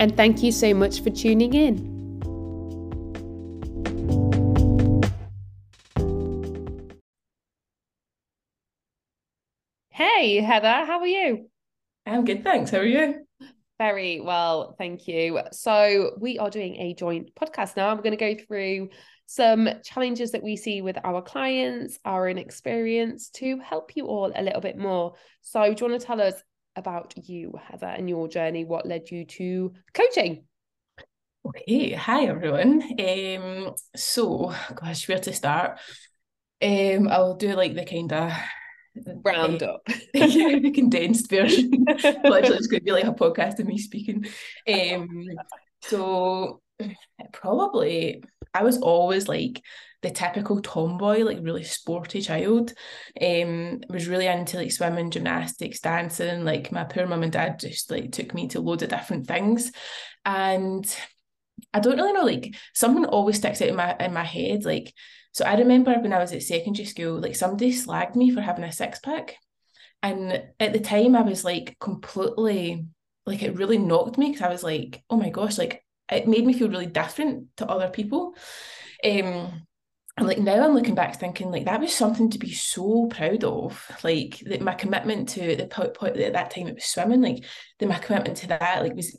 and thank you so much for tuning in. Hey, Heather, how are you? I'm good, thanks. How are you? Very well, thank you. So, we are doing a joint podcast now. I'm going to go through some challenges that we see with our clients, our experience to help you all a little bit more. So, do you want to tell us about you, Heather, and your journey. What led you to coaching? Okay, hi everyone. Um, so gosh, where to start? Um, I'll do like the kind of round up, yeah, the condensed version. Literally, it's going to be like a podcast of me speaking. Um, so probably I was always like the typical tomboy, like really sporty child. Um, was really into like swimming, gymnastics, dancing. Like my poor mum and dad just like took me to loads of different things, and I don't really know. Like something always sticks out in my in my head. Like so, I remember when I was at secondary school, like somebody slagged me for having a six pack, and at the time I was like completely like it really knocked me because I was like, oh my gosh, like it made me feel really different to other people. Um, and like now I'm looking back thinking like that was something to be so proud of. Like that my commitment to the point at that time it was swimming, like the my commitment to that like was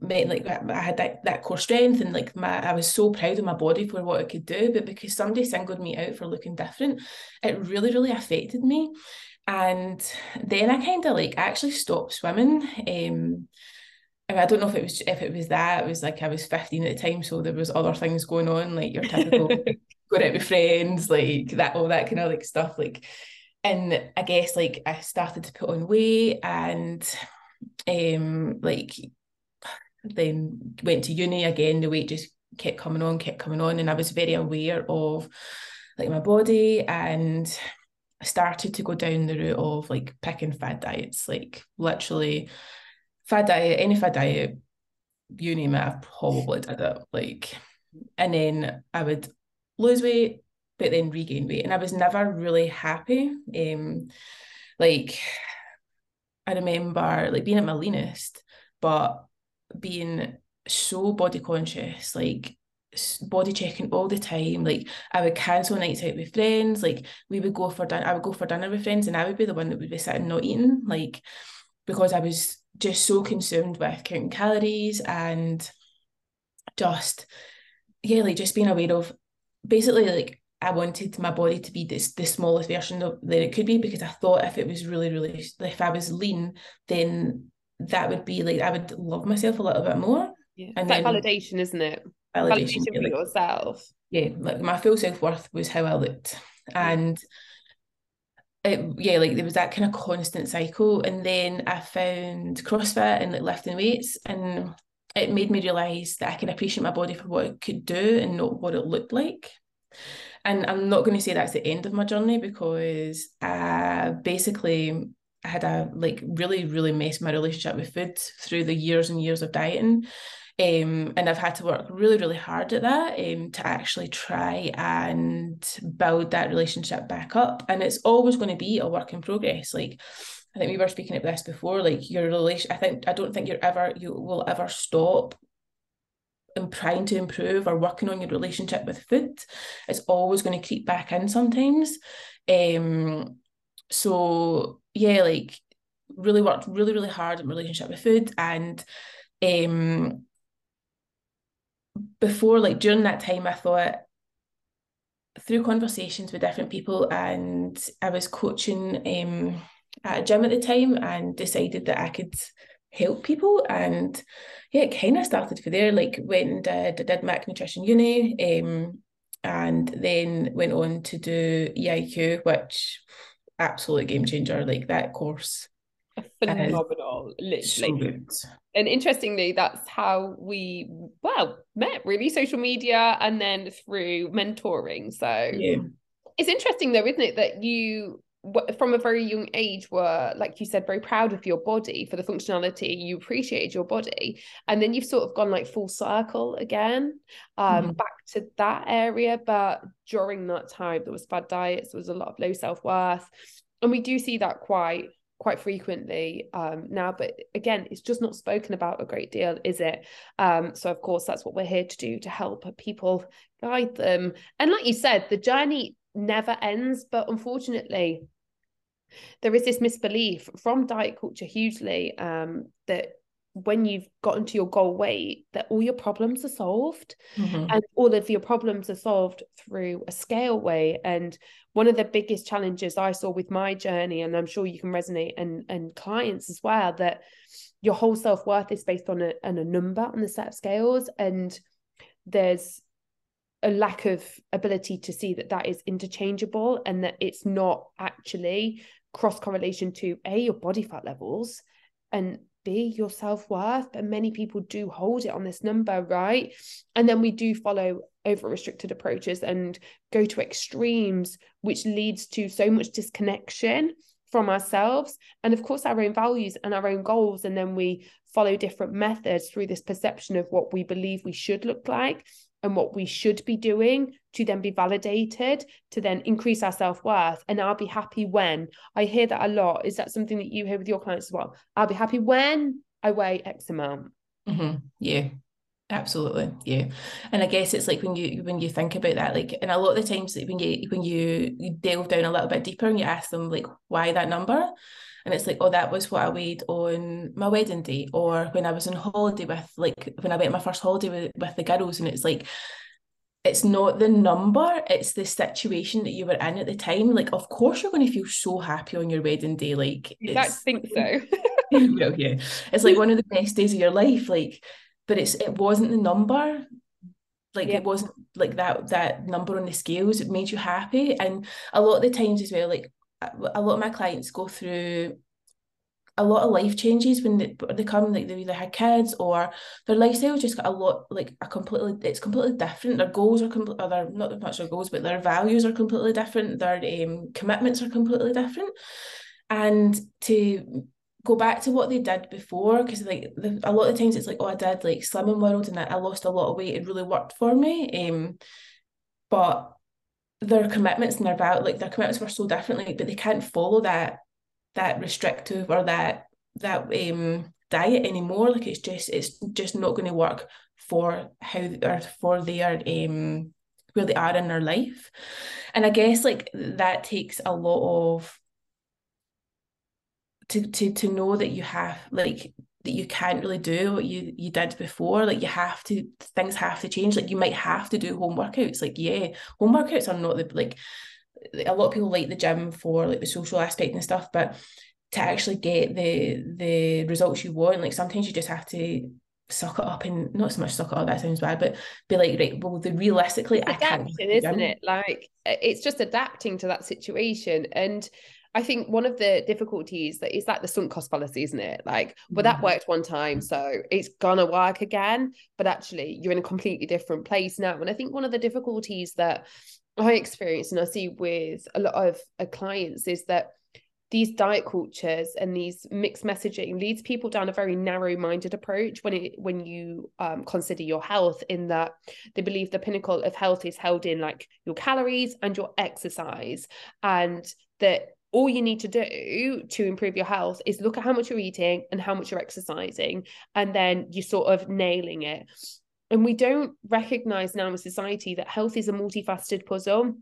meant like I had that, that core strength and like my I was so proud of my body for what it could do. But because somebody singled me out for looking different, it really, really affected me. And then I kind of like actually stopped swimming. Um I, mean, I don't know if it was if it was that it was like I was 15 at the time so there was other things going on like your typical going out with friends like that all that kind of like stuff like and I guess like I started to put on weight and um like then went to uni again the weight just kept coming on kept coming on and I was very aware of like my body and I started to go down the route of like picking fad diets like literally fad diet, any fad diet, you name it, I've probably did it. Like, and then I would lose weight, but then regain weight. And I was never really happy. Um, like I remember like being at my leanest, but being so body conscious, like body checking all the time. Like I would cancel nights out with friends. Like we would go for dinner. I would go for dinner with friends, and I would be the one that would be sitting not eating. Like because I was just so consumed with counting calories and just yeah like just being aware of basically like I wanted my body to be this the smallest version of that it could be because I thought if it was really really if I was lean then that would be like I would love myself a little bit more. Yeah. And that validation isn't it? Validation, validation for like, yourself. yeah like my full self-worth was how I looked. And it, yeah, like there was that kind of constant cycle. And then I found CrossFit and like lifting weights, and it made me realize that I can appreciate my body for what it could do and not what it looked like. And I'm not going to say that's the end of my journey because uh, basically I had a like really, really messed my relationship with food through the years and years of dieting. Um, and I've had to work really, really hard at that um, to actually try and build that relationship back up. And it's always going to be a work in progress. Like I think we were speaking about this before. Like your relation, I think I don't think you're ever you will ever stop and trying to improve or working on your relationship with food. It's always going to creep back in sometimes. Um, so yeah, like really worked really, really hard in relationship with food and um before, like during that time, I thought through conversations with different people, and I was coaching um, at a gym at the time and decided that I could help people. And yeah, it kind of started for there. Like went and did, did Mac Nutrition Uni, um, and then went on to do EIQ, which absolute game changer. Like that course phenomenal, literally. So and interestingly, that's how we well met really social media and then through mentoring. So yeah. it's interesting though, isn't it, that you from a very young age were like you said very proud of your body for the functionality you appreciated your body and then you've sort of gone like full circle again um mm-hmm. back to that area but during that time there was bad diets there was a lot of low self-worth and we do see that quite quite frequently um, now but again it's just not spoken about a great deal is it? Um, so of course that's what we're here to do to help people guide them. And like you said the journey never ends but unfortunately there is this misbelief from diet culture hugely um, that when you've gotten to your goal weight that all your problems are solved. Mm-hmm. and all of your problems are solved through a scale way. And one of the biggest challenges i saw with my journey and i'm sure you can resonate and and clients as well that your whole self-worth is based on a, on a number on the set of scales. And there's a lack of ability to see that that is interchangeable and that it's not actually cross correlation to a your body fat levels and b your self-worth but many people do hold it on this number right? And then we do follow over restricted approaches and go to extremes which leads to so much disconnection from ourselves. And of course our own values and our own goals. And then we follow different methods through this perception of what we believe we should look like and what we should be doing to then be validated to then increase our self-worth. And i'll be happy when. I hear that a lot. Is that something that you hear with your clients as well? I'll be happy when i weigh x amount. Mm-hmm. yeah absolutely yeah. And i guess it's like when you when you think about that like and a lot of the times when you when you, you delve down a little bit deeper and you ask them like why that number? And it's like oh that was what i weighed on my wedding day or when i was on holiday with like when i went my first holiday with, with the girls and it's like it's not the number it's the situation that you were in at the time. Like of course you're going to feel so happy on your wedding day like i think so. Well, yeah. It's like one of the best days of your life like but it's it wasn't the number. Like yeah. it wasn't like that that number on the scales it made you happy. And a lot of the times as well like a lot of my clients go through a lot of life changes when they, they come like they either had kids or their lifestyle just got a lot like a completely it's completely different. Their goals are completely their not much their goals but their values are completely different. Their um, commitments are completely different. And to go back to what they did before because like the, a lot of times it's like oh I did like slimming world and I lost a lot of weight it really worked for me um but their commitments and their value like their commitments were so differently but they can't follow that that restrictive or that that um diet anymore like it's just it's just not going to work for how or for their um where they are in their life. And i guess like that takes a lot of to to to know that you have like that you can't really do what you you did before. Like you have to things have to change. Like you might have to do home workouts. Like yeah home workouts are not the like a lot of people like the gym for like the social aspect and stuff but to actually get the the results you want like sometimes you just have to suck it up and not so much suck it up that sounds bad but be like right well the realistically it's I can't isn't it? Like it's just adapting to that situation. And I think one of the difficulties that is like the sunk cost fallacy, isn't it? Like, well, that mm-hmm. worked one time, so it's gonna work again. But actually, you're in a completely different place now. And I think one of the difficulties that I experience and I see with a lot of uh, clients is that these diet cultures and these mixed messaging leads people down a very narrow-minded approach when it when you um, consider your health in that they believe the pinnacle of health is held in like your calories and your exercise and that all you need to do to improve your health is look at how much you're eating and how much you're exercising and then you're sort of nailing it. And we don't recognize now in society that health is a multifaceted puzzle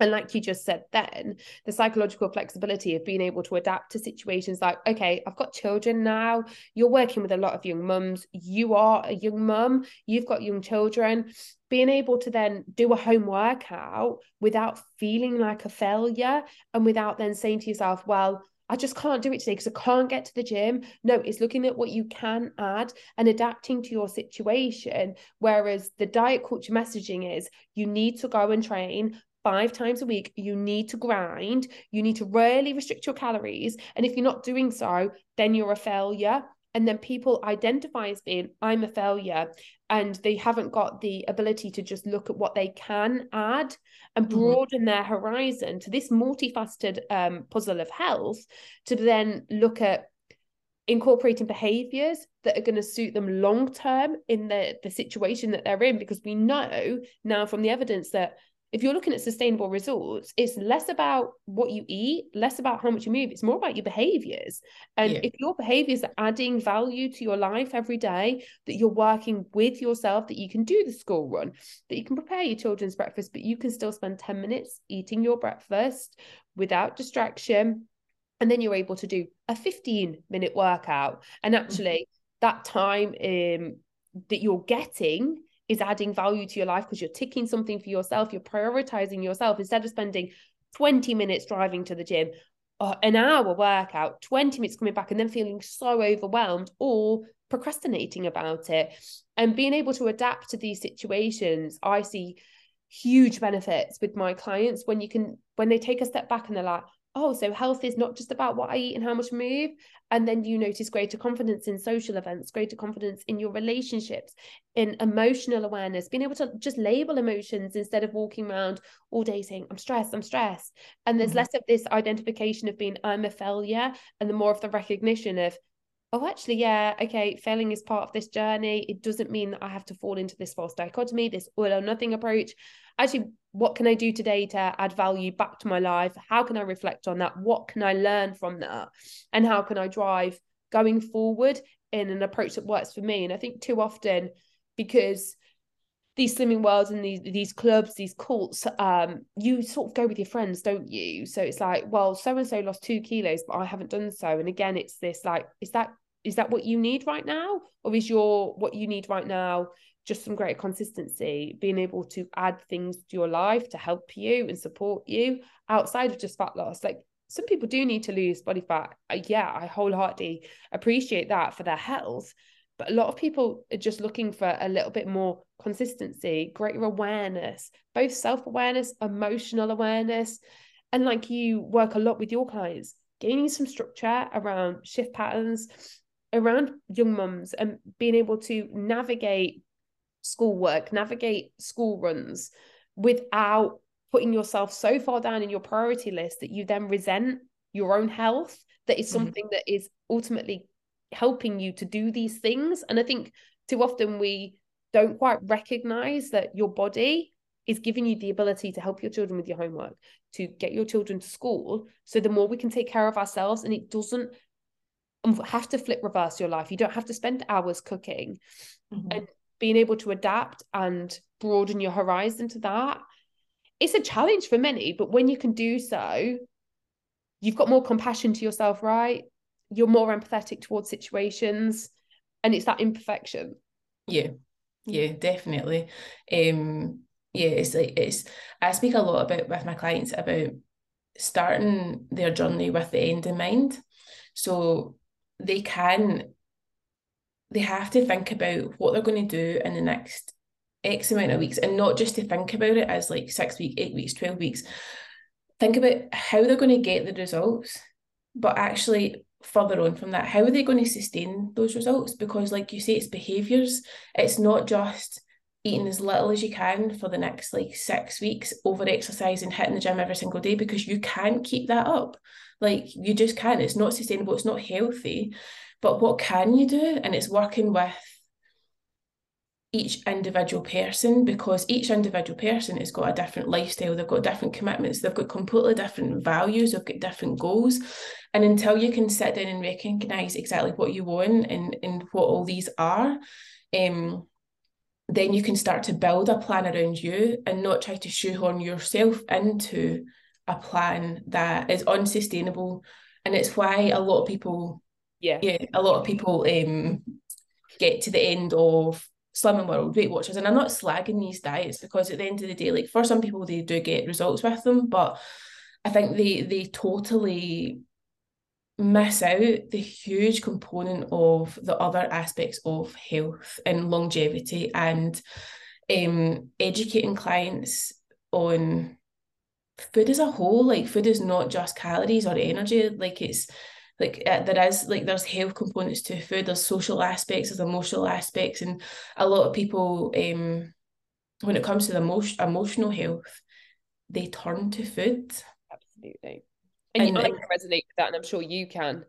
and like you just said then the psychological flexibility of being able to adapt to situations like okay i've got children now you're working with a lot of young mums you are a young mum you've got young children being able to then do a home workout without feeling like a failure and without then saying to yourself well I just can't do it today because I can't get to the gym. No, it's looking at what you can add and adapting to your situation. Whereas the diet culture messaging is you need to go and train five times a week. You need to grind. You need to really restrict your calories. And if you're not doing so, then you're a failure. And then people identify as being, I'm a failure. And they haven't got the ability to just look at what they can add and mm-hmm. broaden mm-hmm. their horizon to this multifaceted um, puzzle of health to then look at incorporating behaviors that are going to suit them long term in the the situation that they're in because we know now from the evidence that if you're looking at sustainable results it's less about what you eat less about how much you move it's more about your behaviors and yeah. if your behaviors are adding value to your life every day that you're working with yourself that you can do the school run that you can prepare your children's breakfast but you can still spend 10 minutes eating your breakfast without distraction and then you're able to do a 15 minute workout and mm-hmm. actually that time um, that you're getting is adding value to your life because you're ticking something for yourself you're prioritizing yourself instead of spending 20 minutes driving to the gym an hour workout 20 minutes coming back and then feeling so overwhelmed or procrastinating about it. And being able to adapt to these situations i see huge benefits with my clients when you can when they take a step back and they're like oh, so health is not just about what I eat and how much I move. And then you notice greater confidence in social events, greater confidence in your relationships, in emotional awareness, being able to just label emotions instead of walking around all day saying, I'm stressed, I'm stressed. And there's mm-hmm. less of this identification of being, I'm a failure, and the more of the recognition of, oh, actually, yeah, okay, failing is part of this journey. It doesn't mean that I have to fall into this false dichotomy, this all or nothing approach actually what can i do today to add value back to my life? How can i reflect on that? What can i learn from that? And how can i drive going forward in an approach that works for me? And i think too often because these slimming worlds and these these clubs, these cults, um, you sort of go with your friends, don't you? So it's like, well, so and so lost two kilos, but I haven't done so. And again, it's this like, is that is that what you need right now, or is your what you need right now just some great consistency, being able to add things to your life to help you and support you outside of just fat loss. Like some people do need to lose body fat. Uh, yeah, I wholeheartedly appreciate that for their health. But a lot of people are just looking for a little bit more consistency, greater awareness, both self awareness, emotional awareness. And like you work a lot with your clients, gaining some structure around shift patterns, around young mums, and being able to navigate schoolwork, navigate school runs without putting yourself so far down in your priority list that you then resent your own health that is mm-hmm. something mm-hmm. that is ultimately helping you to do these things and i think too often we don't quite recognize that your body is giving you the ability to help your children with your homework to get your children to school so the more we can take care of ourselves and it doesn't have to flip reverse your life you don't have to spend hours cooking mm-hmm. and being able to adapt and broaden your horizon to that. It's a challenge for many but when you can do so you've got more compassion to yourself right? You're more empathetic towards situations and it's that imperfection. Yeah. Yeah definitely. Um yeah it's like it's i speak a lot about with my clients about starting their journey with the end in mind. So they can they have to think about what they're going to do in the next X amount of weeks and not just to think about it as like six weeks, eight weeks, 12 weeks. Think about how they're going to get the results, but actually further on from that, how are they going to sustain those results? Because, like you say, it's behaviors, it's not just eating as little as you can for the next like six weeks, over exercising, hitting the gym every single day, because you can't keep that up. Like you just can't. It's not sustainable, it's not healthy. But what can you do? And it's working with each individual person because each individual person has got a different lifestyle, they've got different commitments, they've got completely different values, they've got different goals. And until you can sit down and recognize exactly what you want and, and what all these are, um, then you can start to build a plan around you and not try to shoehorn yourself into a plan that is unsustainable. And it's why a lot of people yeah. Yeah a lot of people um get to the end of Slimming World, Weight Watchers, and I'm not slagging these diets because at the end of the day, like for some people they do get results with them, but I think they they totally miss out the huge component of the other aspects of health and longevity and um educating clients on food as a whole, like food is not just calories or energy, like it's like uh, there is like there's health components to food there's social aspects there's emotional aspects and a lot of people um when it comes to the emotion, emotional health they turn to food. Absolutely. And, and I can resonate with that and I'm sure you can.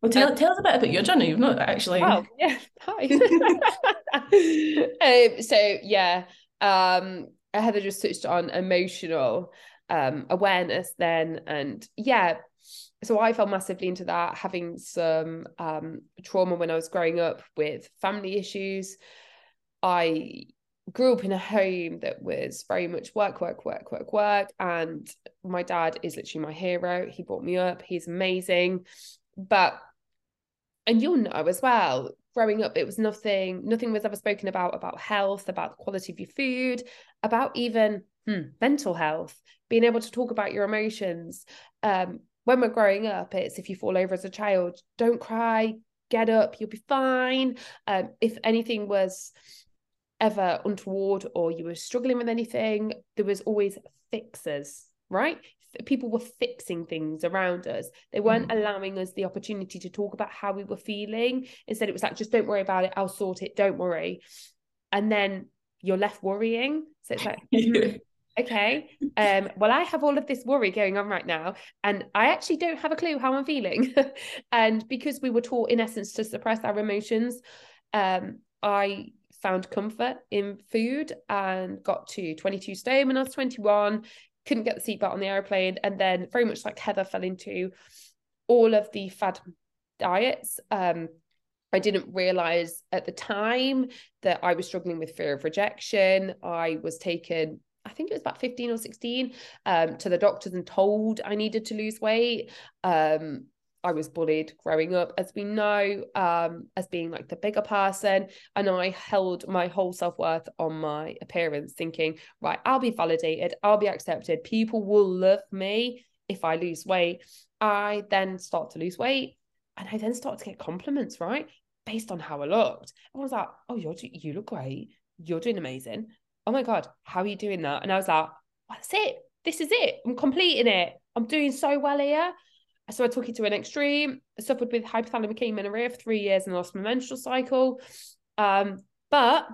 Well tell, um, tell us a bit about your journey. You've not actually oh yeah hi. Um, so yeah um Heather just touched on emotional um awareness then and yeah so I fell massively into that, having some um, trauma when I was growing up with family issues. I grew up in a home that was very much work, work, work, work, work. And my dad is literally my hero. He brought me up, he's amazing. But, and you'll know as well, growing up, it was nothing, nothing was ever spoken about, about health, about the quality of your food, about even hmm, mental health, being able to talk about your emotions. Um, when we're growing up, it's if you fall over as a child, don't cry, get up, you'll be fine. Um, if anything was ever untoward or you were struggling with anything, there was always fixers, right? People were fixing things around us. They weren't mm. allowing us the opportunity to talk about how we were feeling. Instead, it was like, just don't worry about it. I'll sort it. Don't worry. And then you're left worrying. So it's like, okay. Um well i have all of this worry going on right now and i actually don't have a clue how i'm feeling. And because we were taught in essence to suppress our emotions um i found comfort in food and got to 22 stone when i was 21 couldn't get the seatbelt on the airplane and then very much like heather fell into all of the fad diets. Um I didn't realize at the time that I was struggling with fear of rejection. I was taken I think it was about 15 or 16 um, to the doctors and told I needed to lose weight. Um, I was bullied growing up, as we know, um, as being like the bigger person. And I held my whole self worth on my appearance, thinking, right, I'll be validated, I'll be accepted, people will love me if I lose weight. I then start to lose weight and I then start to get compliments, right? Based on how I looked. Everyone's like, oh, you're, you look great. You're doing amazing oh my God, how are you doing that? And I was like, that's it. This is it. I'm completing it. I'm doing so well here. So I took it to an extreme. I suffered with hypothalamic amenorrhea for three years and lost my menstrual cycle. Um, but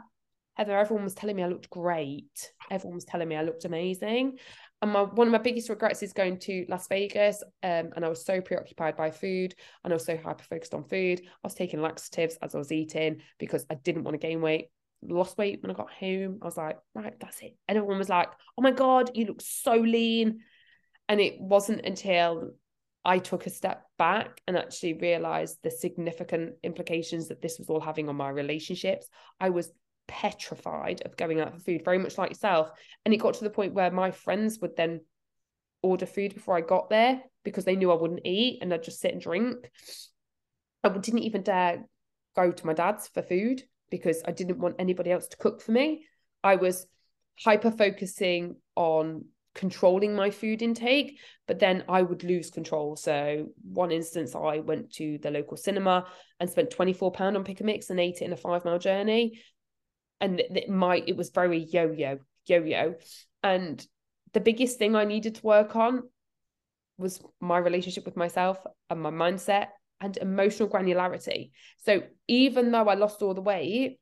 Heather, everyone was telling me I looked great. Everyone was telling me I looked amazing. And my one of my biggest regrets is going to Las Vegas. Um, and I was so preoccupied by food and I was so hyper focused on food. I was taking laxatives as I was eating because I didn't want to gain weight lost weight when I got home. I was like, right, that's it. And everyone was like, oh my God, you look so lean. And it wasn't until I took a step back and actually realized the significant implications that this was all having on my relationships. I was petrified of going out for food, very much like yourself. And it got to the point where my friends would then order food before I got there because they knew I wouldn't eat and I'd just sit and drink. I didn't even dare go to my dad's for food because I didn't want anybody else to cook for me. I was hyper focusing on controlling my food intake, but then I would lose control. So, one instance, I went to the local cinema and spent £24 on pick a mix and ate it in a five mile journey. And it, might, it was very yo yo, yo yo. And the biggest thing I needed to work on was my relationship with myself and my mindset and emotional granularity. So even though I lost all the weight,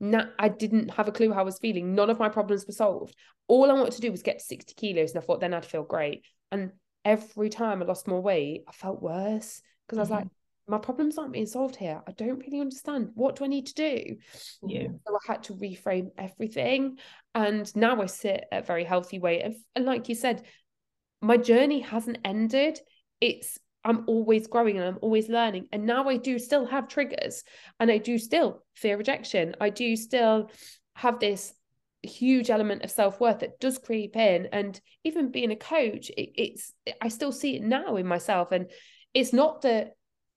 na- I didn't have a clue how I was feeling. None of my problems were solved. All I wanted to do was get to 60 kilos, and I thought then I'd feel great. And every time I lost more weight, I felt worse because mm-hmm. I was like, mm-hmm. my problems aren't being solved here. I don't really understand. What do I need to do? Yeah. So I had to reframe everything. And now I sit at a very healthy weight. And, and like you said, my journey hasn't ended. It's I'm always growing and I'm always learning. And now I do still have triggers and I do still fear rejection. I do still have this huge element of self-worth that does creep in. And even being a coach, it, it's I still see it now in myself. And it's not that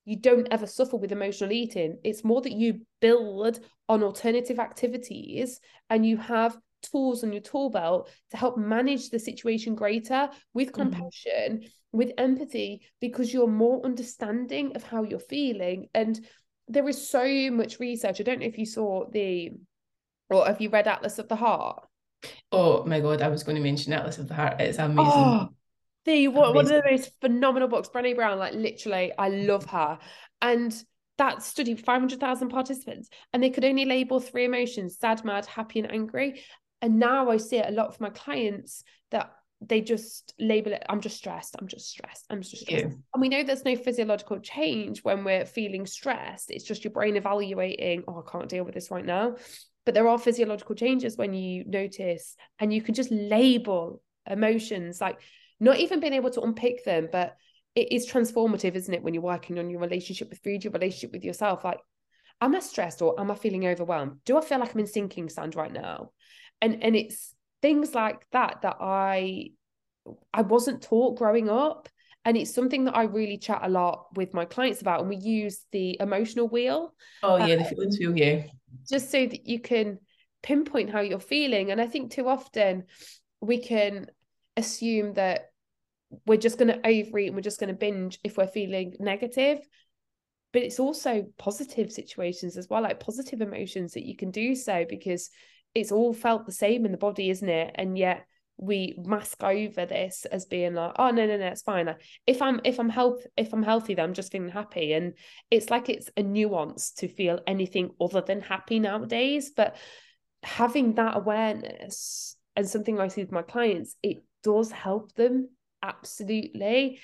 you don't ever suffer with emotional eating. It's more that you build on alternative activities and you have tools on your tool belt to help manage the situation greater with mm-hmm. compassion, mm-hmm. with empathy, because you're more understanding of how you're feeling. And there is so much research. I don't know if you saw the, or have you read Atlas of the Heart? Oh my god, I was going to mention Atlas of the Heart. It's amazing. Oh, the one, one of the most phenomenal books, Brené Brown. Like literally, I love her. And that study 500,000 participants and they could only label three emotions sad, mad, happy, and angry. And now I see it a lot for my clients that they just label it, I'm just stressed, I'm just stressed, I'm just stressed. Yeah. And we know there's no physiological change when we're feeling stressed. It's just your brain evaluating, oh, I can't deal with this right now. But there are physiological changes when you notice, and you can just label emotions, like not even being able to unpick them, but it is transformative, isn't it? When you're working on your relationship with food, your relationship with yourself. Like, am I stressed or am I feeling overwhelmed? Do I feel like I'm in sinking sand right now? And and it's things like that that I I wasn't taught growing up. And it's something that I really chat a lot with my clients about. And we use the emotional wheel. Oh yeah, the um, feelings wheel, yeah. Just so that you can pinpoint how you're feeling. And I think too often we can assume that we're just going to overeat and we're just going to binge if we're feeling negative but it's also positive situations as well like positive emotions that you can do so because it's all felt the same in the body isn't it? And yet we mask over this as being like oh no no no it's fine. Like, if i'm if i'm health if i'm healthy then i'm just feeling happy. And it's like it's a nuance to feel anything other than happy nowadays. But having that awareness and something i see with my clients it does help them absolutely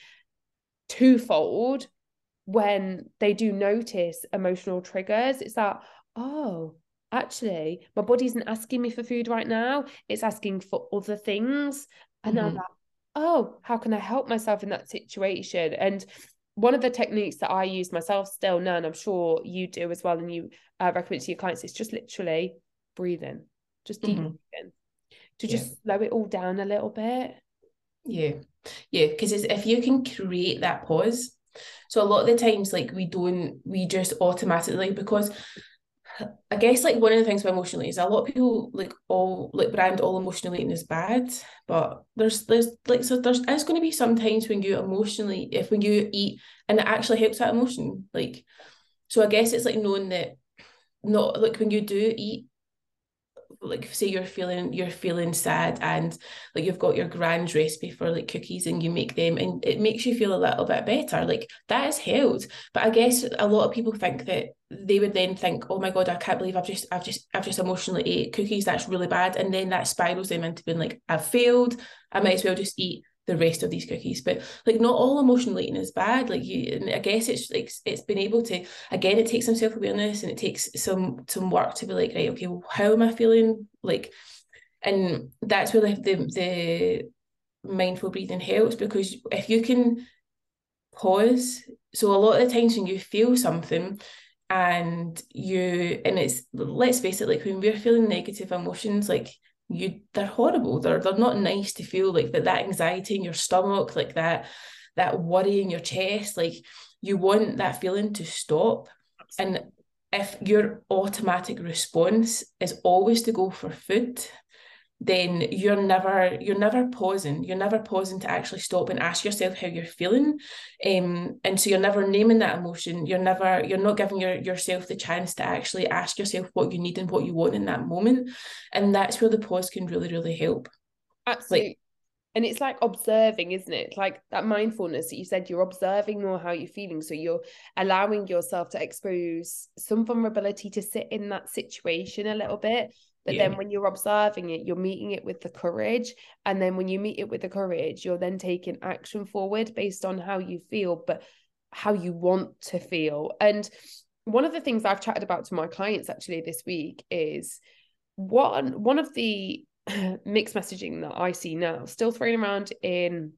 twofold when they do notice emotional triggers. It's that, oh, actually, my body isn't asking me for food right now. It's asking for other things. And mm-hmm. I'm like, oh, how can I help myself in that situation? And one of the techniques that I use myself still now, and I'm sure you do as well, and you uh, recommend to your clients, is just literally breathing, just deep mm-hmm. breathing, to just yeah. slow it all down a little bit. Yeah. Yeah. Because if you can create that pause, so a lot of the times, like we don't, we just automatically, because I guess like one of the things with emotional eating is a lot of people like all like brand all emotional eating is bad, but there's there's like so there's it's going to be sometimes when you emotionally if when you eat and it actually helps that emotion like so I guess it's like knowing that not like when you do eat like say you're feeling you're feeling sad and like you've got your grand recipe for like cookies and you make them and it makes you feel a little bit better like that is held but i guess a lot of people think that they would then think oh my god i can't believe i've just i've just i've just emotionally ate cookies that's really bad. And then that spirals them into being like i've failed. I might as well just eat the rest of these cookies. But like not all emotional eating is bad. Like you and I guess it's like it's been able to again, it takes some self-awareness and it takes some some work to be like, right, okay, well, how am I feeling? Like and that's where the, the the mindful breathing helps because if you can pause, so a lot of the times when you feel something and you and it's let's face it, like when we're feeling negative emotions, like you they're horrible. They're they're not nice to feel like that that anxiety in your stomach like that that worry in your chest. Like you want that feeling to stop. And if your automatic response is always to go for food then you're never you're never pausing. You're never pausing to actually stop and ask yourself how you're feeling. Um, and so you're never naming that emotion. You're never you're not giving your, yourself the chance to actually ask yourself what you need and what you want in that moment. And that's where the pause can really really help. Absolutely like, and it's like observing isn't it? Like that mindfulness that you said you're observing more how you're feeling. So you're allowing yourself to expose some vulnerability to sit in that situation a little bit but yeah. then when you're observing it, you're meeting it with the courage. And then when you meet it with the courage, you're then taking action forward based on how you feel, but how you want to feel. And one of the things I've chatted about to my clients actually this week is one one of the mixed messaging that I see now, still thrown around in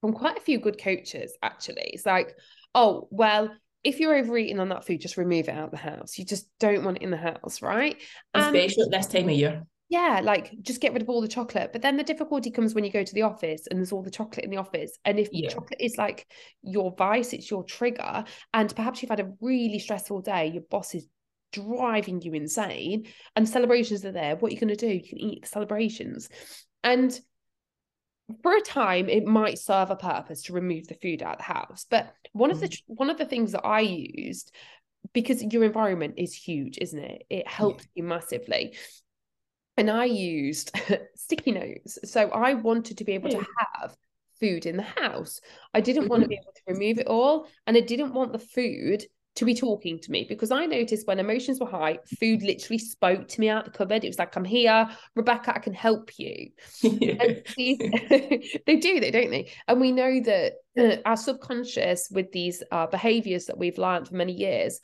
from quite a few good coaches, actually. It's like, oh, well, if you're overeating on that food, just remove it out of the house. You just don't want it in the house, right? Especially at this time of year. Yeah, like just get rid of all the chocolate. But then the difficulty comes when you go to the office and there's all the chocolate in the office. And if yeah. chocolate is like your vice, it's your trigger, and perhaps you've had a really stressful day, your boss is driving you insane, and celebrations are there, what are you going to do? You can eat the celebrations. And for a time it might serve a purpose to remove the food out of the house but one of the mm. one of the things that i used because your environment is huge isn't it it helps yeah. you massively and I used sticky notes. So I wanted to be able to have food in the house. I didn't want to mm-hmm. be able to remove it all. And I didn't want the food to be talking to me because I noticed when emotions were high, food literally spoke to me out the cupboard. It was like, I'm here, Rebecca, I can help you. these, they do, they don't they? And we know that uh, our subconscious with these uh, behaviors that we've learned for many years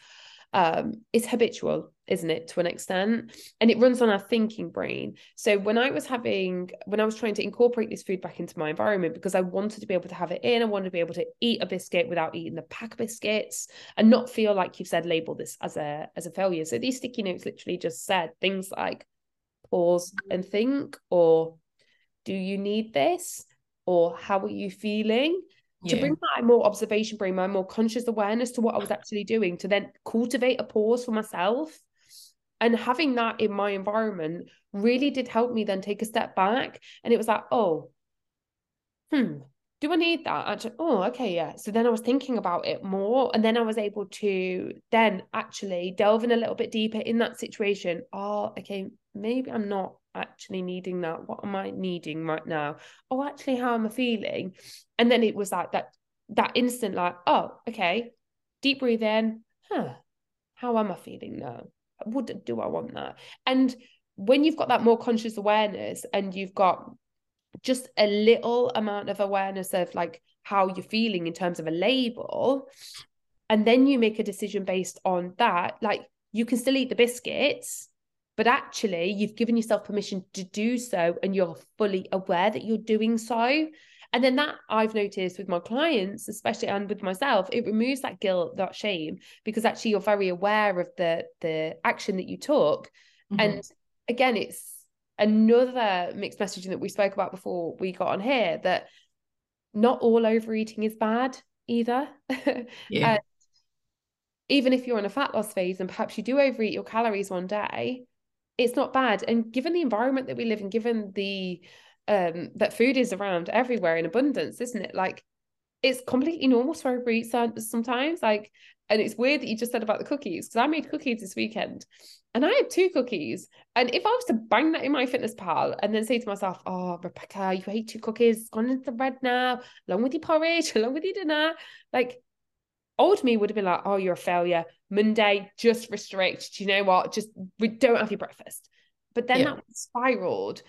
um, is habitual isn't it to an extent? And it runs on our thinking brain. So when i was having when i was trying to incorporate this food back into my environment because i wanted to be able to have it in i wanted to be able to eat a biscuit without eating the pack of biscuits and not feel like you've said label this as a as a failure. So these sticky notes literally just said things like pause and think or do you need this? or how are you feeling to bring my more observation brain, my more conscious awareness to what I was actually doing, to then cultivate a pause for myself. And having that in my environment really did help me then take a step back. And it was like, oh, hmm, do I need that? Actually, oh, okay, yeah. So then I was thinking about it more. And then I was able to then actually delve in a little bit deeper in that situation. Oh, okay, maybe I'm not actually needing that. What am I needing right now? Oh, actually, how am I feeling? And then it was like that that instant, like, oh, okay, deep breathe in. Huh. How am I feeling now? Would do I want that? And when you've got that more conscious awareness and you've got just a little amount of awareness of like how you're feeling in terms of a label, and then you make a decision based on that, like you can still eat the biscuits but actually you've given yourself permission to do so and you're fully aware that you're doing so and then that I've noticed with my clients, especially and with myself, it removes that guilt, that shame, because actually you're very aware of the the action that you took. Mm-hmm. And again, it's another mixed messaging that we spoke about before we got on here that not all overeating is bad either. Yeah. even if you're in a fat loss phase and perhaps you do overeat your calories one day, it's not bad. And given the environment that we live in, given the um that food is around everywhere in abundance, isn't it? Like it's completely normal to overeat sometimes. Like, and it's weird that you just said about the cookies because I made cookies this weekend, and I had two cookies. And if I was to bang that in MyFitnessPal and then say to myself, "Oh, Rebecca, you ate two cookies, it's gone into the red now, along with your porridge, along with your dinner," like old me would have been like, oh, you're a failure. Monday, just restrict. Do you know what? Just we don't have your breakfast. But then yeah. that spiraled.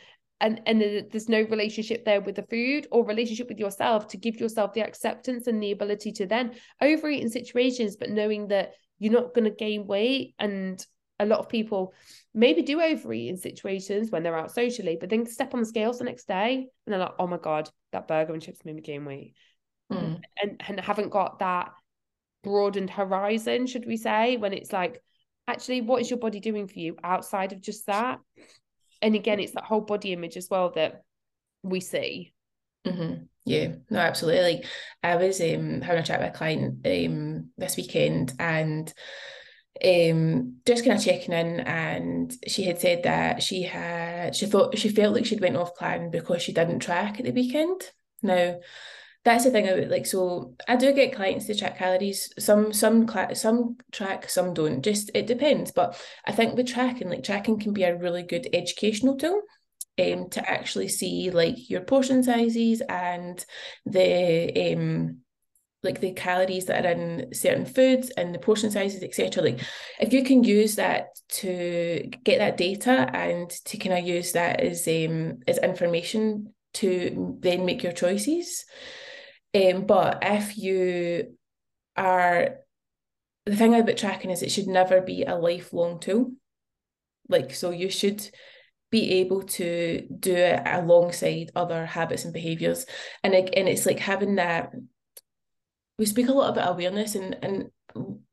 And and there's no relationship there with the food or relationship with yourself to give yourself the acceptance and the ability to then overeat in situations, but knowing that you're not going to gain weight. And a lot of people maybe do overeat in situations when they're out socially, but then step on the scales the next day and they're like, oh my God, that burger and chips made me gain weight. Mm. And, and haven't got that broadened horizon, should we say, when it's like, actually, what is your body doing for you outside of just that? And again, it's that whole body image as well that we see. Mm-hmm. Yeah, no, absolutely. Like I was um having a chat with a client um this weekend and um just kind of checking in and she had said that she had she thought she felt like she'd went off plan because she didn't track at the weekend. Now that's the thing about like so I do get clients to track calories. Some some some track, some don't. Just it depends. But I think with tracking, like tracking can be a really good educational tool. Um, to actually see like your portion sizes and the um like the calories that are in certain foods and the portion sizes, etc. Like if you can use that to get that data and to kind of use that as um as information to then make your choices, um, but if you are, the thing about tracking is it should never be a lifelong tool. Like, so you should be able to do it alongside other habits and behaviors. And, it, and it's like having that, we speak a lot about awareness and, and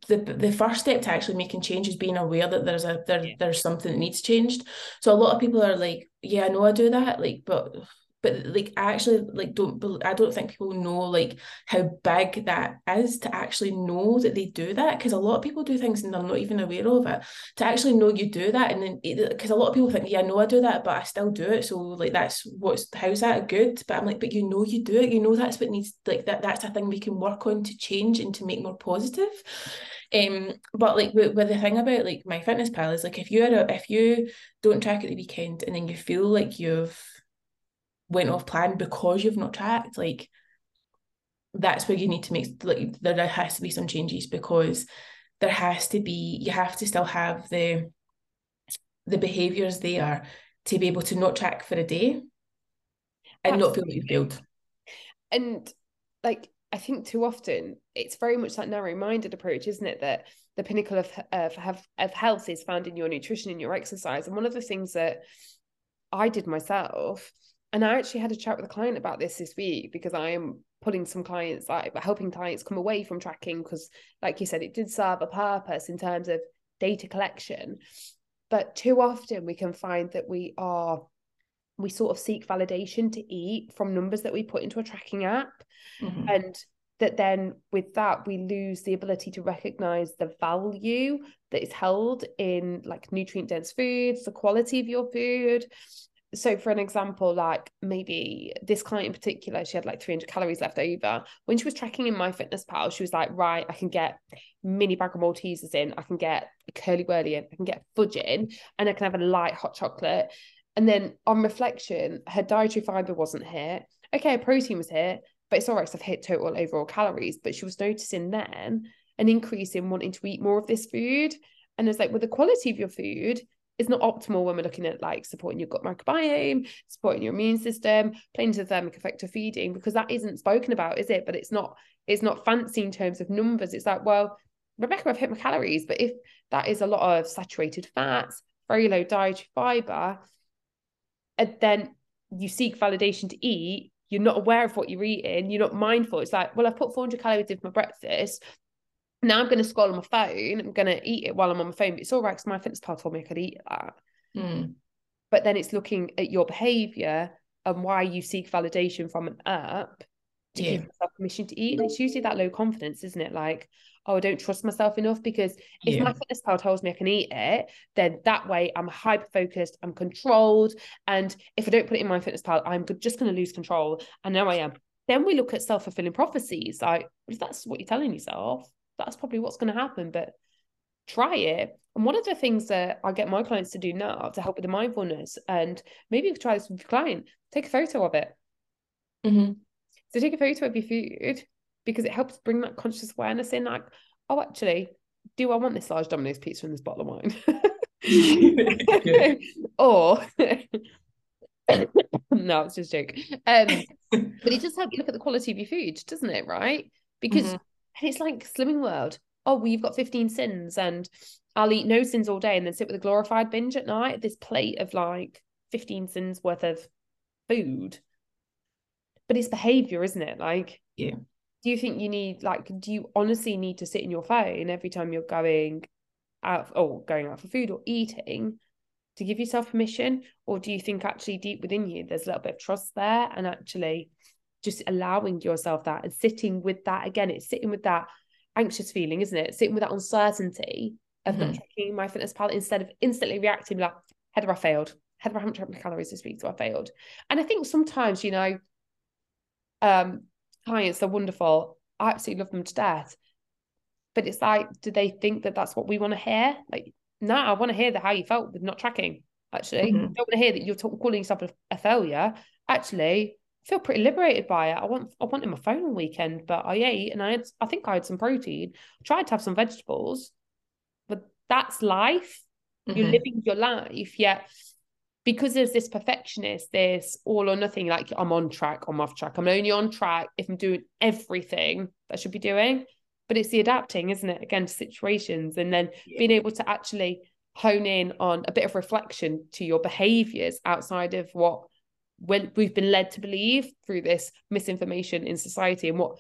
the the first step to actually making change is being aware that there's a there, there's something that needs changed. So a lot of people are like, yeah, I know I do that, like, but but like I actually like don't I don't think people know like how big that is to actually know that they do that because a lot of people do things and they're not even aware of it. To actually know you do that and then because a lot of people think yeah I know I do that but I still do it so like that's what's how's that good? But I'm like but you know you do it. You know that's what needs like that that's a thing we can work on to change and to make more positive. Um but like with, with the thing about like MyFitnessPal is like if you're a, if you don't track at the weekend and then you feel like you've went off plan because you've not tracked like that's where you need to make like there has to be some changes because there has to be you have to still have the the behaviors there to be able to not track for a day and Absolutely. not feel like you failed and like I think too often it's very much that narrow-minded approach, isn't it? That the pinnacle of of of health is found in your nutrition and your exercise. And one of the things that I did myself and I actually had a chat with a client about this this week because I am putting some clients, like helping clients come away from tracking because, like you said, it did serve a purpose in terms of data collection. But too often we can find that we are, we sort of seek validation to eat from numbers that we put into a tracking app. Mm-hmm. And that then with that we lose the ability to recognize the value that is held in like nutrient dense foods the quality of your food so for an example like maybe this client in particular she had like 300 calories left over. When she was tracking in MyFitnessPal she was like right i can get mini bag of maltesers in i can get Curly Wurly in i can get fudge in and i can have a light hot chocolate. And then on reflection her dietary fiber wasn't here. Okay protein was here but it's all right i've hit total overall calories but she was noticing then an increase in wanting to eat more of this food. And it's like with the quality of your food is not optimal when we're looking at like supporting your gut microbiome, supporting your immune system, playing to the thermic effect of feeding, because that isn't spoken about, is it? But it's not it's not fancy in terms of numbers. It's like, well, Rebecca, I've hit my calories, but if that is a lot of saturated fats, very low dietary fiber, and then you seek validation to eat, you're not aware of what you're eating, you're not mindful. It's like, well, I've put 400 calories in my breakfast, now I'm going to scroll on my phone. I'm going to eat it while I'm on my phone. But it's all right because MyFitnessPal told me I could eat that. Mm. But then it's looking at your behavior and why you seek validation from an app to yeah. give yourself permission to eat. And it's usually that low confidence, isn't it? Like, oh, I don't trust myself enough because if yeah. MyFitnessPal tells me I can eat it, then that way I'm hyper focused, I'm controlled. And if I don't put it in MyFitnessPal, I'm just going to lose control. And now I am. Then we look at self fulfilling prophecies. Like, if that's what you're telling yourself, that's probably what's going to happen. But try it. And one of the things that I get my clients to do now to help with the mindfulness, and maybe you could try this with your client, take a photo of it. Mm-hmm. So take a photo of your food because it helps bring that conscious awareness in. Like, oh, actually, do I want this large Domino's pizza and this bottle of wine? or no, it's just a joke. Um, but it just helps you look at the quality of your food, doesn't it? Right? Because mm-hmm. And it's like Slimming World. Oh, well, you've got 15 sins and I'll eat no sins all day and then sit with a glorified binge at night. This plate of like 15 sins worth of food. But it's behavior, isn't it? Like, yeah. Do you think you need like do you honestly need to sit in your phone every time you're going out or going out for food or eating to give yourself permission? Or do you think actually deep within you there's a little bit of trust there and actually just allowing yourself that and sitting with that again it's sitting with that anxious feeling isn't it? Sitting with that uncertainty of mm-hmm. not checking MyFitnessPal instead of instantly reacting like heather i failed. Heather i haven't checked my calories this week so i failed. And i think sometimes you know um clients are wonderful. I absolutely love them to death. But it's like do they think that that's what we want to hear? Like no i want to hear the how you felt with not tracking actually. Mm-hmm. I don't want to hear that you're t- calling yourself a, a failure. Actually feel pretty liberated by it. I want I wanted my phone all weekend, but I ate and I had I think I had some protein. I tried to have some vegetables, but that's life. Mm-hmm. You're living your life, yet because there's this perfectionist, this all or nothing, like I'm on track, I'm off track. I'm only on track if I'm doing everything that I should be doing. But it's the adapting, isn't it? Again, to situations and then yeah. being able to actually hone in on a bit of reflection to your behaviors outside of what when we've been led to believe through this misinformation in society and what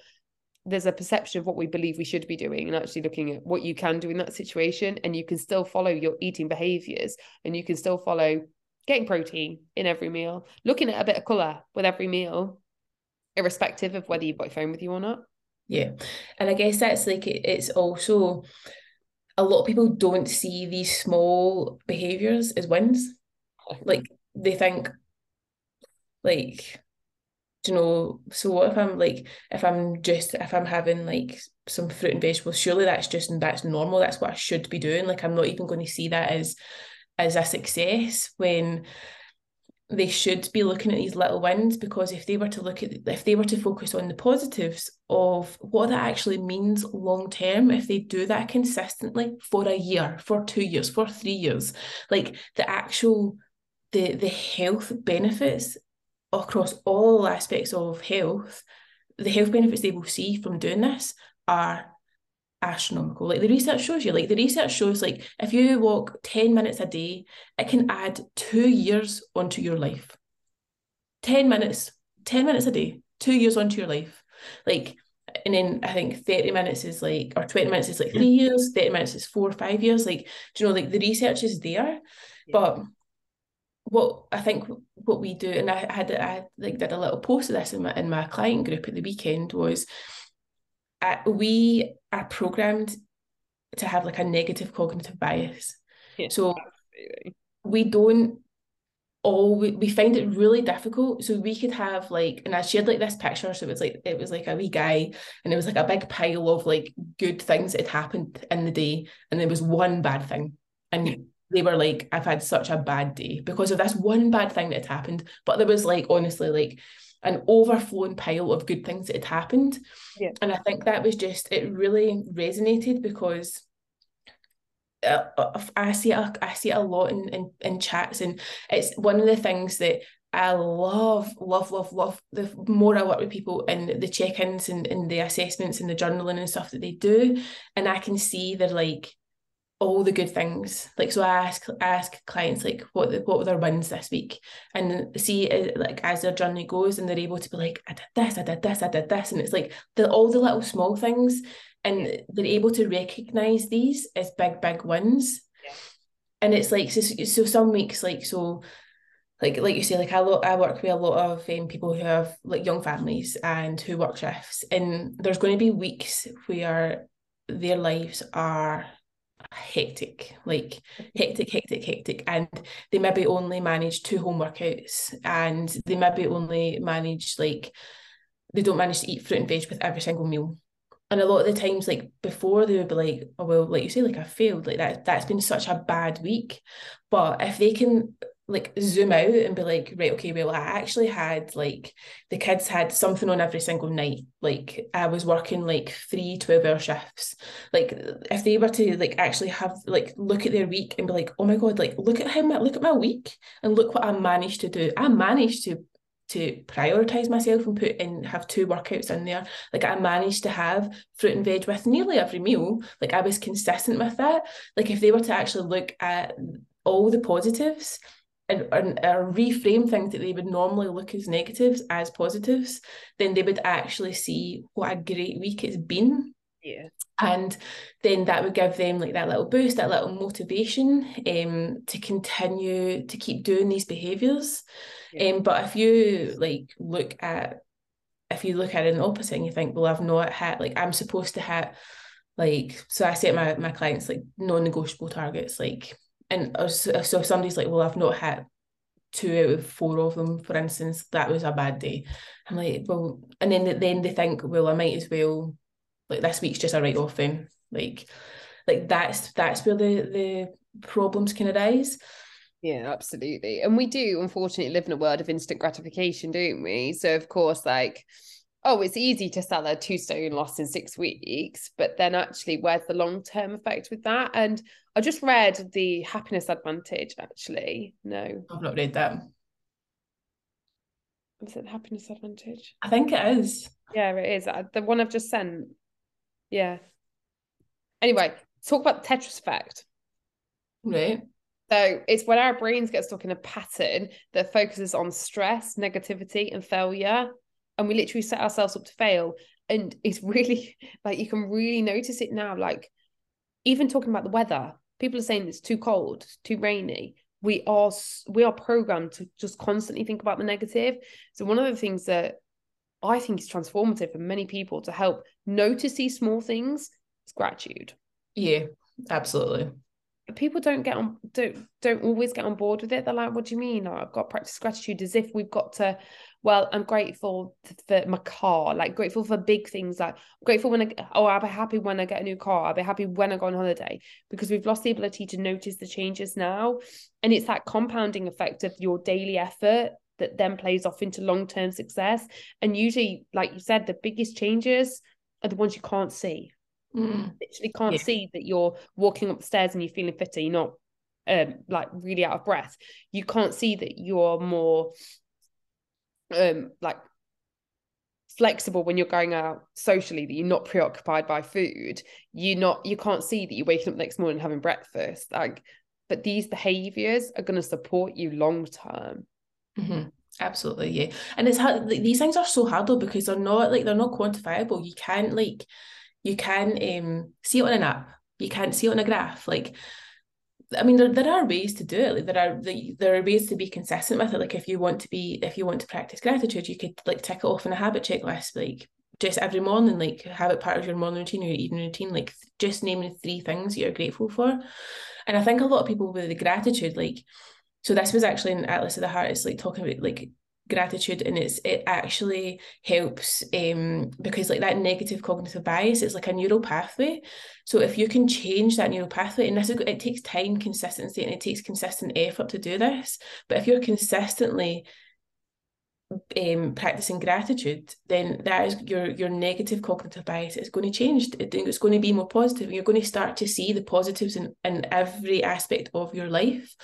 there's a perception of what we believe we should be doing and actually looking at what you can do in that situation and you can still follow your eating behaviors and you can still follow getting protein in every meal, looking at a bit of colour with every meal, irrespective of whether you've got your phone with you or not. Yeah. And I guess that's like it's also a lot of people don't see these small behaviors as wins. Like they think like you know, so what if I'm like if I'm just if I'm having like some fruit and vegetables, surely that's just that's normal. That's what I should be doing. Like I'm not even going to see that as as a success when they should be looking at these little wins because if they were to look at if they were to focus on the positives of what that actually means long term if they do that consistently for a year for two years for three years like the actual the the health benefits across all aspects of health the health benefits they will see from doing this are astronomical. Like the research shows you, like the research shows, like if you walk 10 minutes a day, it can add two years onto your life. 10 minutes, 10 minutes a day, two years onto your life. Like, and then I think 30 minutes is like, or 20 minutes is like three years, 30 minutes is four or five years. Like, do you know, like the research is there. Yeah. But what I think what we do, and I had I like did a little post of this in my in my client group at the weekend was uh, we are programmed to have like a negative cognitive bias. Yeah, so absolutely. we don't all we, we find it really difficult. So we could have like, and I shared like this picture. So it was like it was like a wee guy, and it was like a big pile of like good things that had happened in the day, and there was one bad thing. And they were like, I've had such a bad day because of this one bad thing that had happened. But there was like honestly like an overflowing pile of good things that had happened. Yeah. And I think that was just, it really resonated because uh, I see it, I see it a lot in, in, in chats and it's one of the things that I love, love, love, love. The more I work with people and the check-ins and, and the assessments and the journaling and stuff that they do, and I can see they're like all the good things. Like so, I ask I ask clients like what the, what were their wins this week, and see uh, like as their journey goes, and they're able to be like, I did this, I did this, I did this, and it's like the all the little small things, and they're able to recognize these as big big wins. Yeah. And it's like so, so some weeks like so like like you say, like I lo- I work with a lot of um, people who have like young families and who work shifts, and there's going to be weeks where their lives are hectic, like hectic, hectic, hectic. And they maybe only manage two home workouts and they maybe only manage like they don't manage to eat fruit and veg with every single meal. And a lot of the times, like before, they would be like, "Oh well, like you say, like I failed. Like that. That's been such a bad week." But if they can like zoom out and be like, right, okay, well, I actually had like the kids had something on every single night. Like I was working like three 12 hour shifts. Like if they were to like actually have like look at their week and be like, oh my God, like look at how my look at my week and look what I managed to do. I managed to to prioritize myself and put in have two workouts in there. Like I managed to have fruit and veg with nearly every meal. Like I was consistent with that. Like if they were to actually look at all the positives and, and reframe things that they would normally look as negatives as positives, then they would actually see what a great week it's been. Yeah. And then that would give them like that little boost, that little motivation um, to continue to keep doing these behaviours. Yeah. Um, but if you like look at if you look at it in the opposite and you think, well, I've not hit like I'm supposed to hit like so I set my my clients like non-negotiable targets like and so if somebody's like, well, I've not hit two out of four of them, for instance, that was a bad day. I'm like, well, and then then they think, well, I might as well, like this week's just a write off then. Like, like that's that's where the the problems can arise. Yeah, absolutely. And we do unfortunately live in a world of instant gratification, don't we? So of course, like oh, it's easy to sell a two stone loss in six weeks, but then actually, where's the long term effect with that? And I just read the happiness advantage, actually. No, I've not read that. Is it happiness advantage? I think it is. Yeah, it is. Uh, the one I've just sent. Yeah. Anyway, talk about the Tetris effect. Right. So it's when our brains get stuck in a pattern that focuses on stress, negativity, and failure and we literally set ourselves up to fail. And it's really like you can really notice it now like even talking about the weather people are saying it's too cold too rainy. We are we are programmed to just constantly think about the negative. So one of the things that i think is transformative for many people to help notice these small things is gratitude. Yeah absolutely people don't get on don't don't always get on board with it. They're like what do you mean? Oh, i've got practice gratitude as if we've got to well i'm grateful for my car like grateful for big things like I'm grateful when i oh i'll be happy when i get a new car. I'll be happy when i go on holiday. Because we've lost the ability to notice the changes now. And it's that compounding effect of your daily effort that then plays off into long-term success. And usually like you said the biggest changes are the ones you can't see mm. literally can't yeah. see that you're walking up the stairs and you're feeling fitter you're not um like really out of breath you can't see that you're more um like flexible when you're going out socially that you're not preoccupied by food you're not you can't see that you're waking up next morning having breakfast like but these behaviors are going to support you long term mm-hmm. absolutely yeah and it's hard like, these things are so hard though because they're not like they're not quantifiable you can't like you can um see it on an app you can't see it on a graph like I mean, there, there are ways to do it. Like there are there are ways to be consistent with it. Like if you want to be if you want to practice gratitude, you could like tick it off in a habit checklist. Like just every morning, like have it part of your morning routine or your evening routine. Like just naming three things you're grateful for. And I think a lot of people with the gratitude, like so this was actually in Atlas of the Heart. It's like talking about like gratitude and it's it actually helps um because like that negative cognitive bias it's like a neural pathway so if you can change that neural pathway and this is it takes time consistency and it takes consistent effort to do this but if you're consistently um, practicing gratitude, then that is your your negative cognitive bias is going to change. It's going to be more positive. You're going to start to see the positives in, in every aspect of your life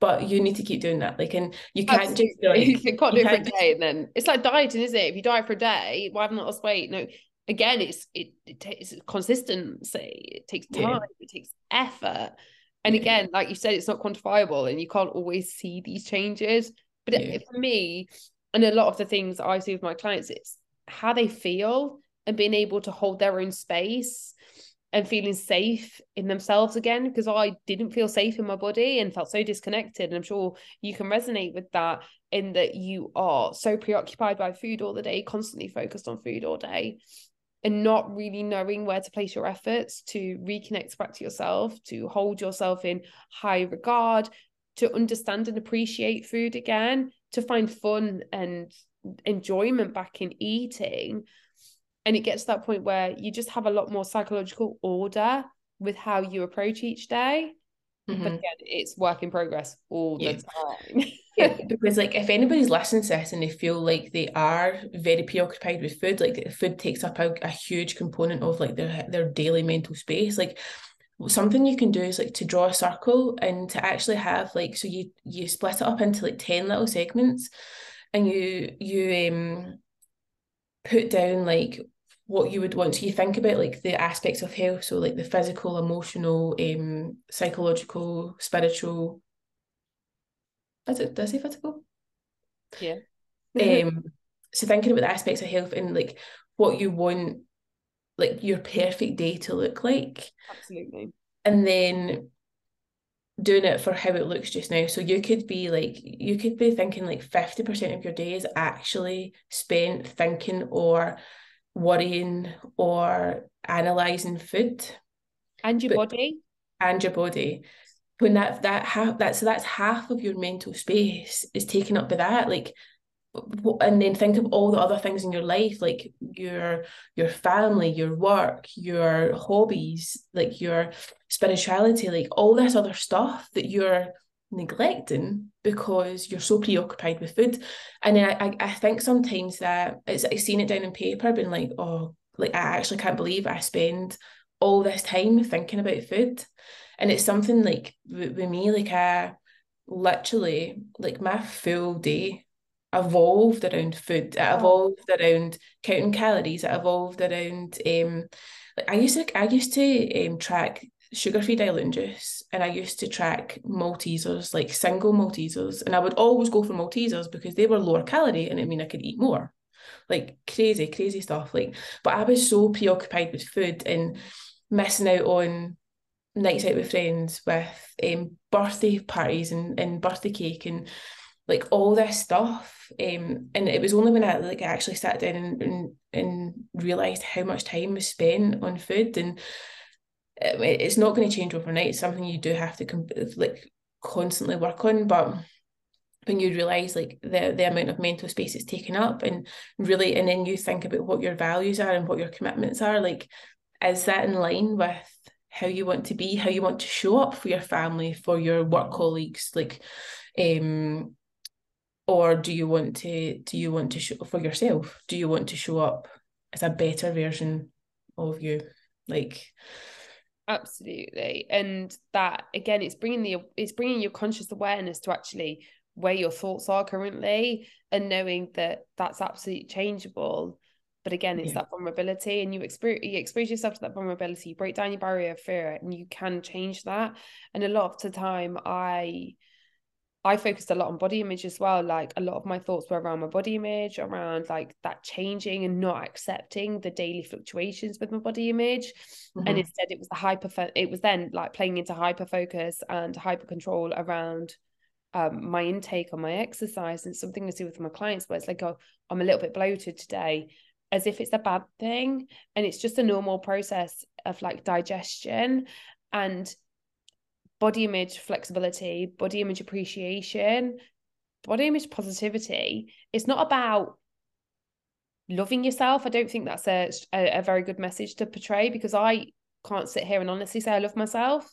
but you need to keep doing that. Like, and you can't Absolutely. just like, you can't do it for a day and then it's like dieting, is it? If you diet for a day, why haven't I lost weight? No, again, it's it, it takes consistency. It takes time. Yeah. It takes effort. And yeah. again, like you said, it's not quantifiable, and you can't always see these changes. But yeah. it, for me, and a lot of the things I see with my clients, it's how they feel and being able to hold their own space and feeling safe in themselves again because I didn't feel safe in my body and felt so disconnected. And I'm sure you can resonate with that in that you are so preoccupied by food all the day, constantly focused on food all day, and not really knowing where to place your efforts to reconnect back to yourself, to hold yourself in high regard, to understand and appreciate food again, to find fun and enjoyment back in eating and it gets to that point where you just have a lot more psychological order with how you approach each day mm-hmm. but again it's work in progress all yeah. the time yeah because like if anybody's listening to this and they feel like they are very preoccupied with food like food takes up a, a huge component of like their their daily mental space like something you can do is like to draw a circle and to actually have like so you you split it up into like 10 little segments and you you um put down like what you would want so you think about like the aspects of health so like the physical emotional um psychological spiritual. Is it does it physical? Yeah. Um so thinking about the aspects of health and like what you want like your perfect day to look like. Absolutely. And then doing it for how it looks just now. So you could be like, you could be thinking like 50% of your day is actually spent thinking or worrying or analysing food. And your but, body. And your body. When that that half that so that's half of your mental space is taken up by that. Like and then think of all the other things in your life like your your family your work your hobbies like your spirituality like all this other stuff that you're neglecting because you're so preoccupied with food. And then I, I think sometimes that it's I've seen it down in paper being like oh like I actually can't believe I spend all this time thinking about food. And it's something like with, with me like I literally like my full day evolved around food. It evolved around counting calories. It evolved around um like I used to I used to um track sugar-free dilute juice and I used to track Maltesers, like single Maltesers. And I would always go for Maltesers because they were lower calorie and it mean I could eat more. Like crazy, crazy stuff. Like, but I was so preoccupied with food and missing out on nights out with friends, with um, birthday parties and, and birthday cake and like all this stuff. Um, and it was only when I like actually sat down and, and, and realised how much time was spent on food and it's not going to change overnight. It's something you do have to like constantly work on, but when you realize like the the amount of mental space it's taken up and really and then you think about what your values are and what your commitments are like is that in line with how you want to be how you want to show up for your family for your work colleagues like um or do you want to do you want to show for yourself do you want to show up as a better version of you? Like absolutely. And that again it's bringing the it's bringing your conscious awareness to actually where your thoughts are currently and knowing that that's absolutely changeable. But again it's yeah. that vulnerability and you experience you expose yourself to that vulnerability you break down your barrier of fear and you can change that. And a lot of the time i I focused a lot on body image as well. Like a lot of my thoughts were around my body image, around like that changing and not accepting the daily fluctuations with my body image. Mm-hmm. And instead it was the hyper it was then like playing into hyper focus and hyper control around um, my intake on my exercise and something to do with my clients where it's like, oh, I'm a little bit bloated today, as if it's a bad thing. And it's just a normal process of like digestion and body image flexibility, body image appreciation, body image positivity. It's not about loving yourself. I don't think that's a, a, very good message to portray because I can't sit here and honestly say I love myself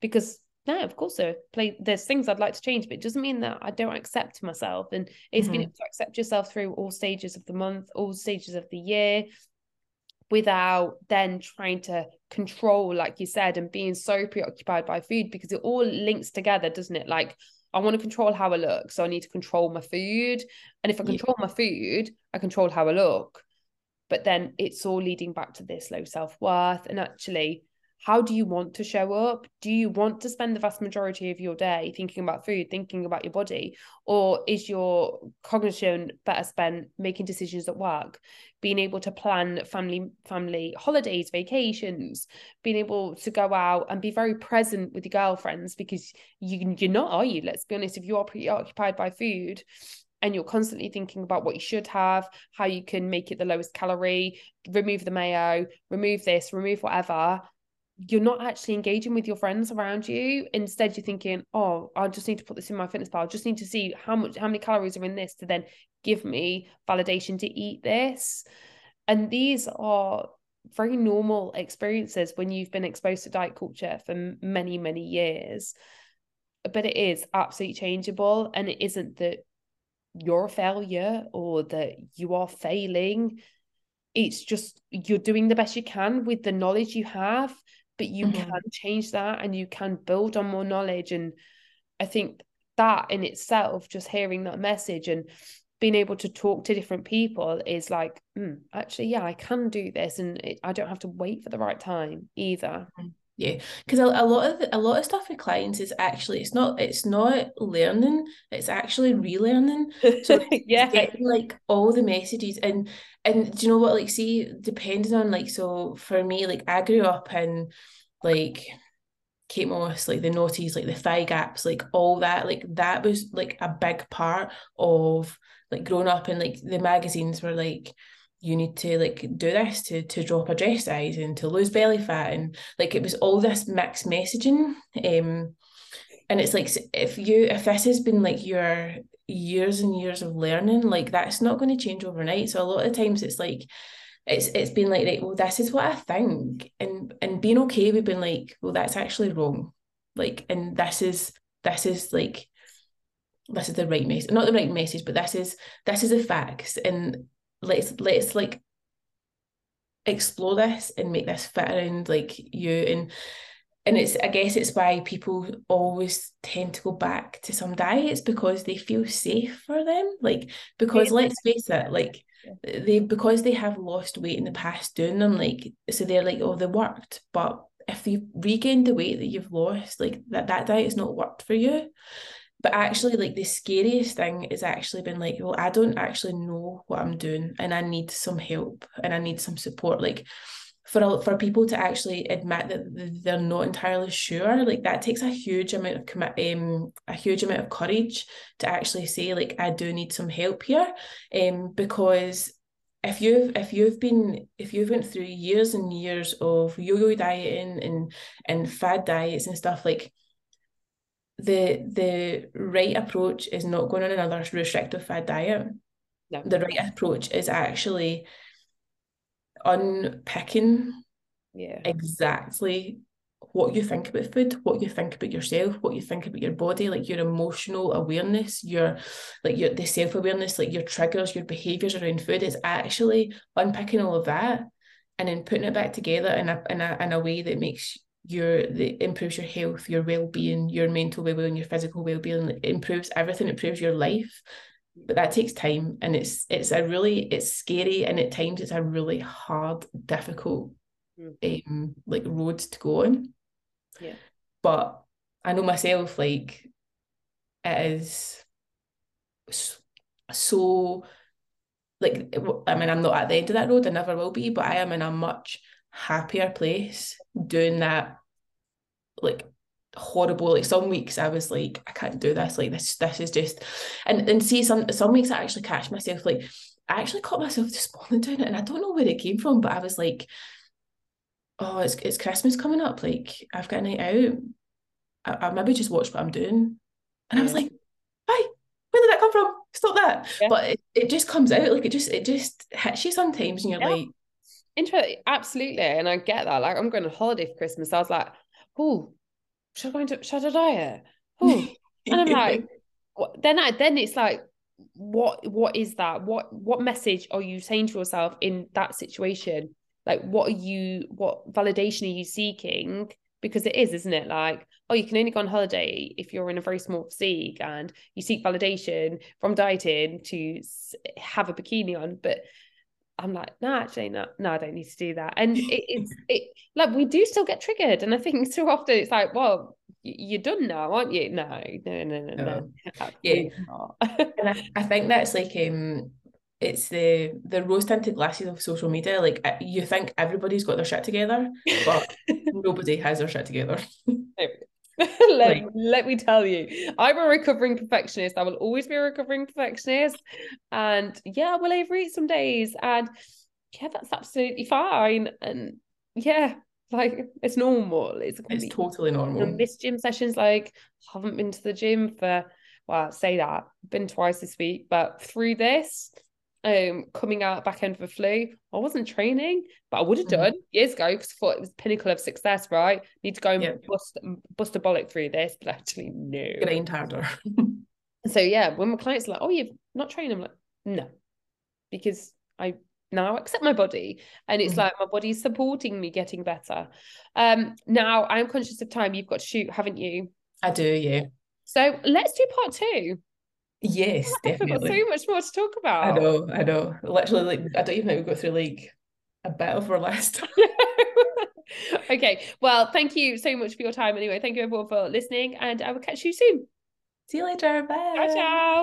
because no, of course there play there's things I'd like to change, but it doesn't mean that I don't accept myself. And it's mm-hmm. being able to accept yourself through all stages of the month, all stages of the year, without then trying to control, like you said, and being so preoccupied by food because it all links together, doesn't it? Like I want to control how I look, so I need to control my food. And if I control yeah. my food, I control how I look. But then it's all leading back to this low self worth. And actually, how do you want to show up? Do you want to spend the vast majority of your day thinking about food, thinking about your body? Or is your cognition better spent making decisions at work, being able to plan family family holidays, vacations, being able to go out and be very present with your girlfriends because you you're not, are you? Let's be honest, if you are preoccupied by food, and you're constantly thinking about what you should have, how you can make it the lowest calorie, remove the mayo, remove this, remove whatever, you're not actually engaging with your friends around you. Instead, you're thinking, oh, I just need to put this in MyFitnessPal. I just need to see how much how many calories are in this to then give me validation to eat this. And these are very normal experiences when you've been exposed to diet culture for many, many years. But it is absolutely changeable. And it isn't that you're a failure or that you are failing. It's just you're doing the best you can with the knowledge you have but you mm-hmm. can change that and you can build on more knowledge and i think that in itself just hearing that message and being able to talk to different people is like mm, actually yeah i can do this and it, i don't have to wait for the right time either mm-hmm. Yeah because a, a lot of a lot of stuff with clients is actually it's not it's not learning it's actually relearning. So yeah. getting like all the messages and and do you know what like see depending on like so for me like i grew up in like Kate Moss, like the noughties, like the thigh gaps, like all that, like that was like a big part of like growing up and like the magazines were like you need to like do this to to drop a dress size and to lose belly fat and like it was all this mixed messaging um and it's like if you if this has been like your years and years of learning like that's not going to change overnight. So a lot of times it's like it's it's been like right well this is what I think and and being okay with being like well that's actually wrong. Like and this is this is like this is the right message not the right message but this is this is the facts. And let's let's like explore this and make this fit around like you. And and it's I guess it's why people always tend to go back to some diets because they feel safe for them. Like because let's face it like they because they have lost weight in the past doing them like so they're like oh they worked. But if you regained the weight that you've lost like that that diet has not worked for you but actually like the scariest thing is actually been like well I don't actually know what I'm doing and I need some help and I need some support. Like for for people to actually admit that they're not entirely sure like that takes a huge amount of commit um a huge amount of courage to actually say like I do need some help here. Um because if you've if you've been if you've went through years and years of yo-yo dieting and and fad diets and stuff like the the right approach is not going on another restrictive fad diet No. the right approach is actually unpicking Yeah. exactly what you think about food, what you think about yourself, what you think about your body, like your emotional awareness, your like your the self-awareness, like your triggers, your behaviors around food. It's actually unpicking all of that and then putting it back together in a in a in a way that makes your that improves your health, your well-being, your mental well-being, your physical well-being, it improves everything, it improves your life. But that takes time and it's it's a really it's scary and at times it's a really hard, difficult um like roads to go on. Yeah. But I know myself, like it is so like I mean, I'm not at the end of that road, I never will be, but I am in a much happier place doing that like horrible like some weeks I was like I can't do this like this this is just and and see some some weeks I actually catch myself like I actually caught myself morning doing it and I don't know where it came from but I was like oh, it's it's Christmas coming up. Like I've got a night out. I, I maybe just watch what I'm doing. And I was like, why? Where did that come from? Stop that. Yeah. But it, it just comes out. Like it just it just hits you sometimes and you're Yeah. like, Interesting. Absolutely. And I get that. Like, I'm going on holiday for Christmas. I was like, oh, should I go into, should I diet? Oh, and I'm like, what? then I, then it's like, what, what is that? What, what message are you saying to yourself in that situation? Like, what are you, what validation are you seeking? Because it is, isn't it? Like, oh, you can only go on holiday if you're in a very small physique and you seek validation from dieting to have a bikini on. But I'm like, no, actually, no, no, I don't need to do that. And it, it's it like we do still get triggered, and I think so often it's like, well, you're done now, aren't you? No, no, no, no, no. No. absolutely and I, I think that's like um it's the the rose tinted glasses of social media. Like you think everybody's got their shit together, but nobody has their shit together. let, Like- let me tell you, I'm a recovering perfectionist. I will always be a recovering perfectionist. And yeah, I will overeat some days. And yeah, that's absolutely fine. And yeah, like it's normal. It's, It's totally normal. miss gym sessions. Like, haven't been to the gym for, well, say that, been twice this week, but through this, um, coming out back end of the flu, I wasn't training, but I would have Mhm. done years ago because I thought it was the pinnacle of success, right? Need to go and Yep. bust bust a bollock through this, but actually no. Grind harder. So yeah, when my clients are like, "Oh, you've not trained," I'm like, "No," because I now accept my body, and it's Mhm. like my body's supporting me getting better. Um, now I'm conscious of time. You've got to shoot, haven't you? I do, yeah. So let's do part two. Yes, definitely. so much more to talk about. I know, I know. Literally, like I don't even know we got through like a bit of our last. Time. okay. Well, thank you so much for your time anyway. Thank you everyone for listening, and I will catch you soon. See you later. Bye. Ciao, ciao.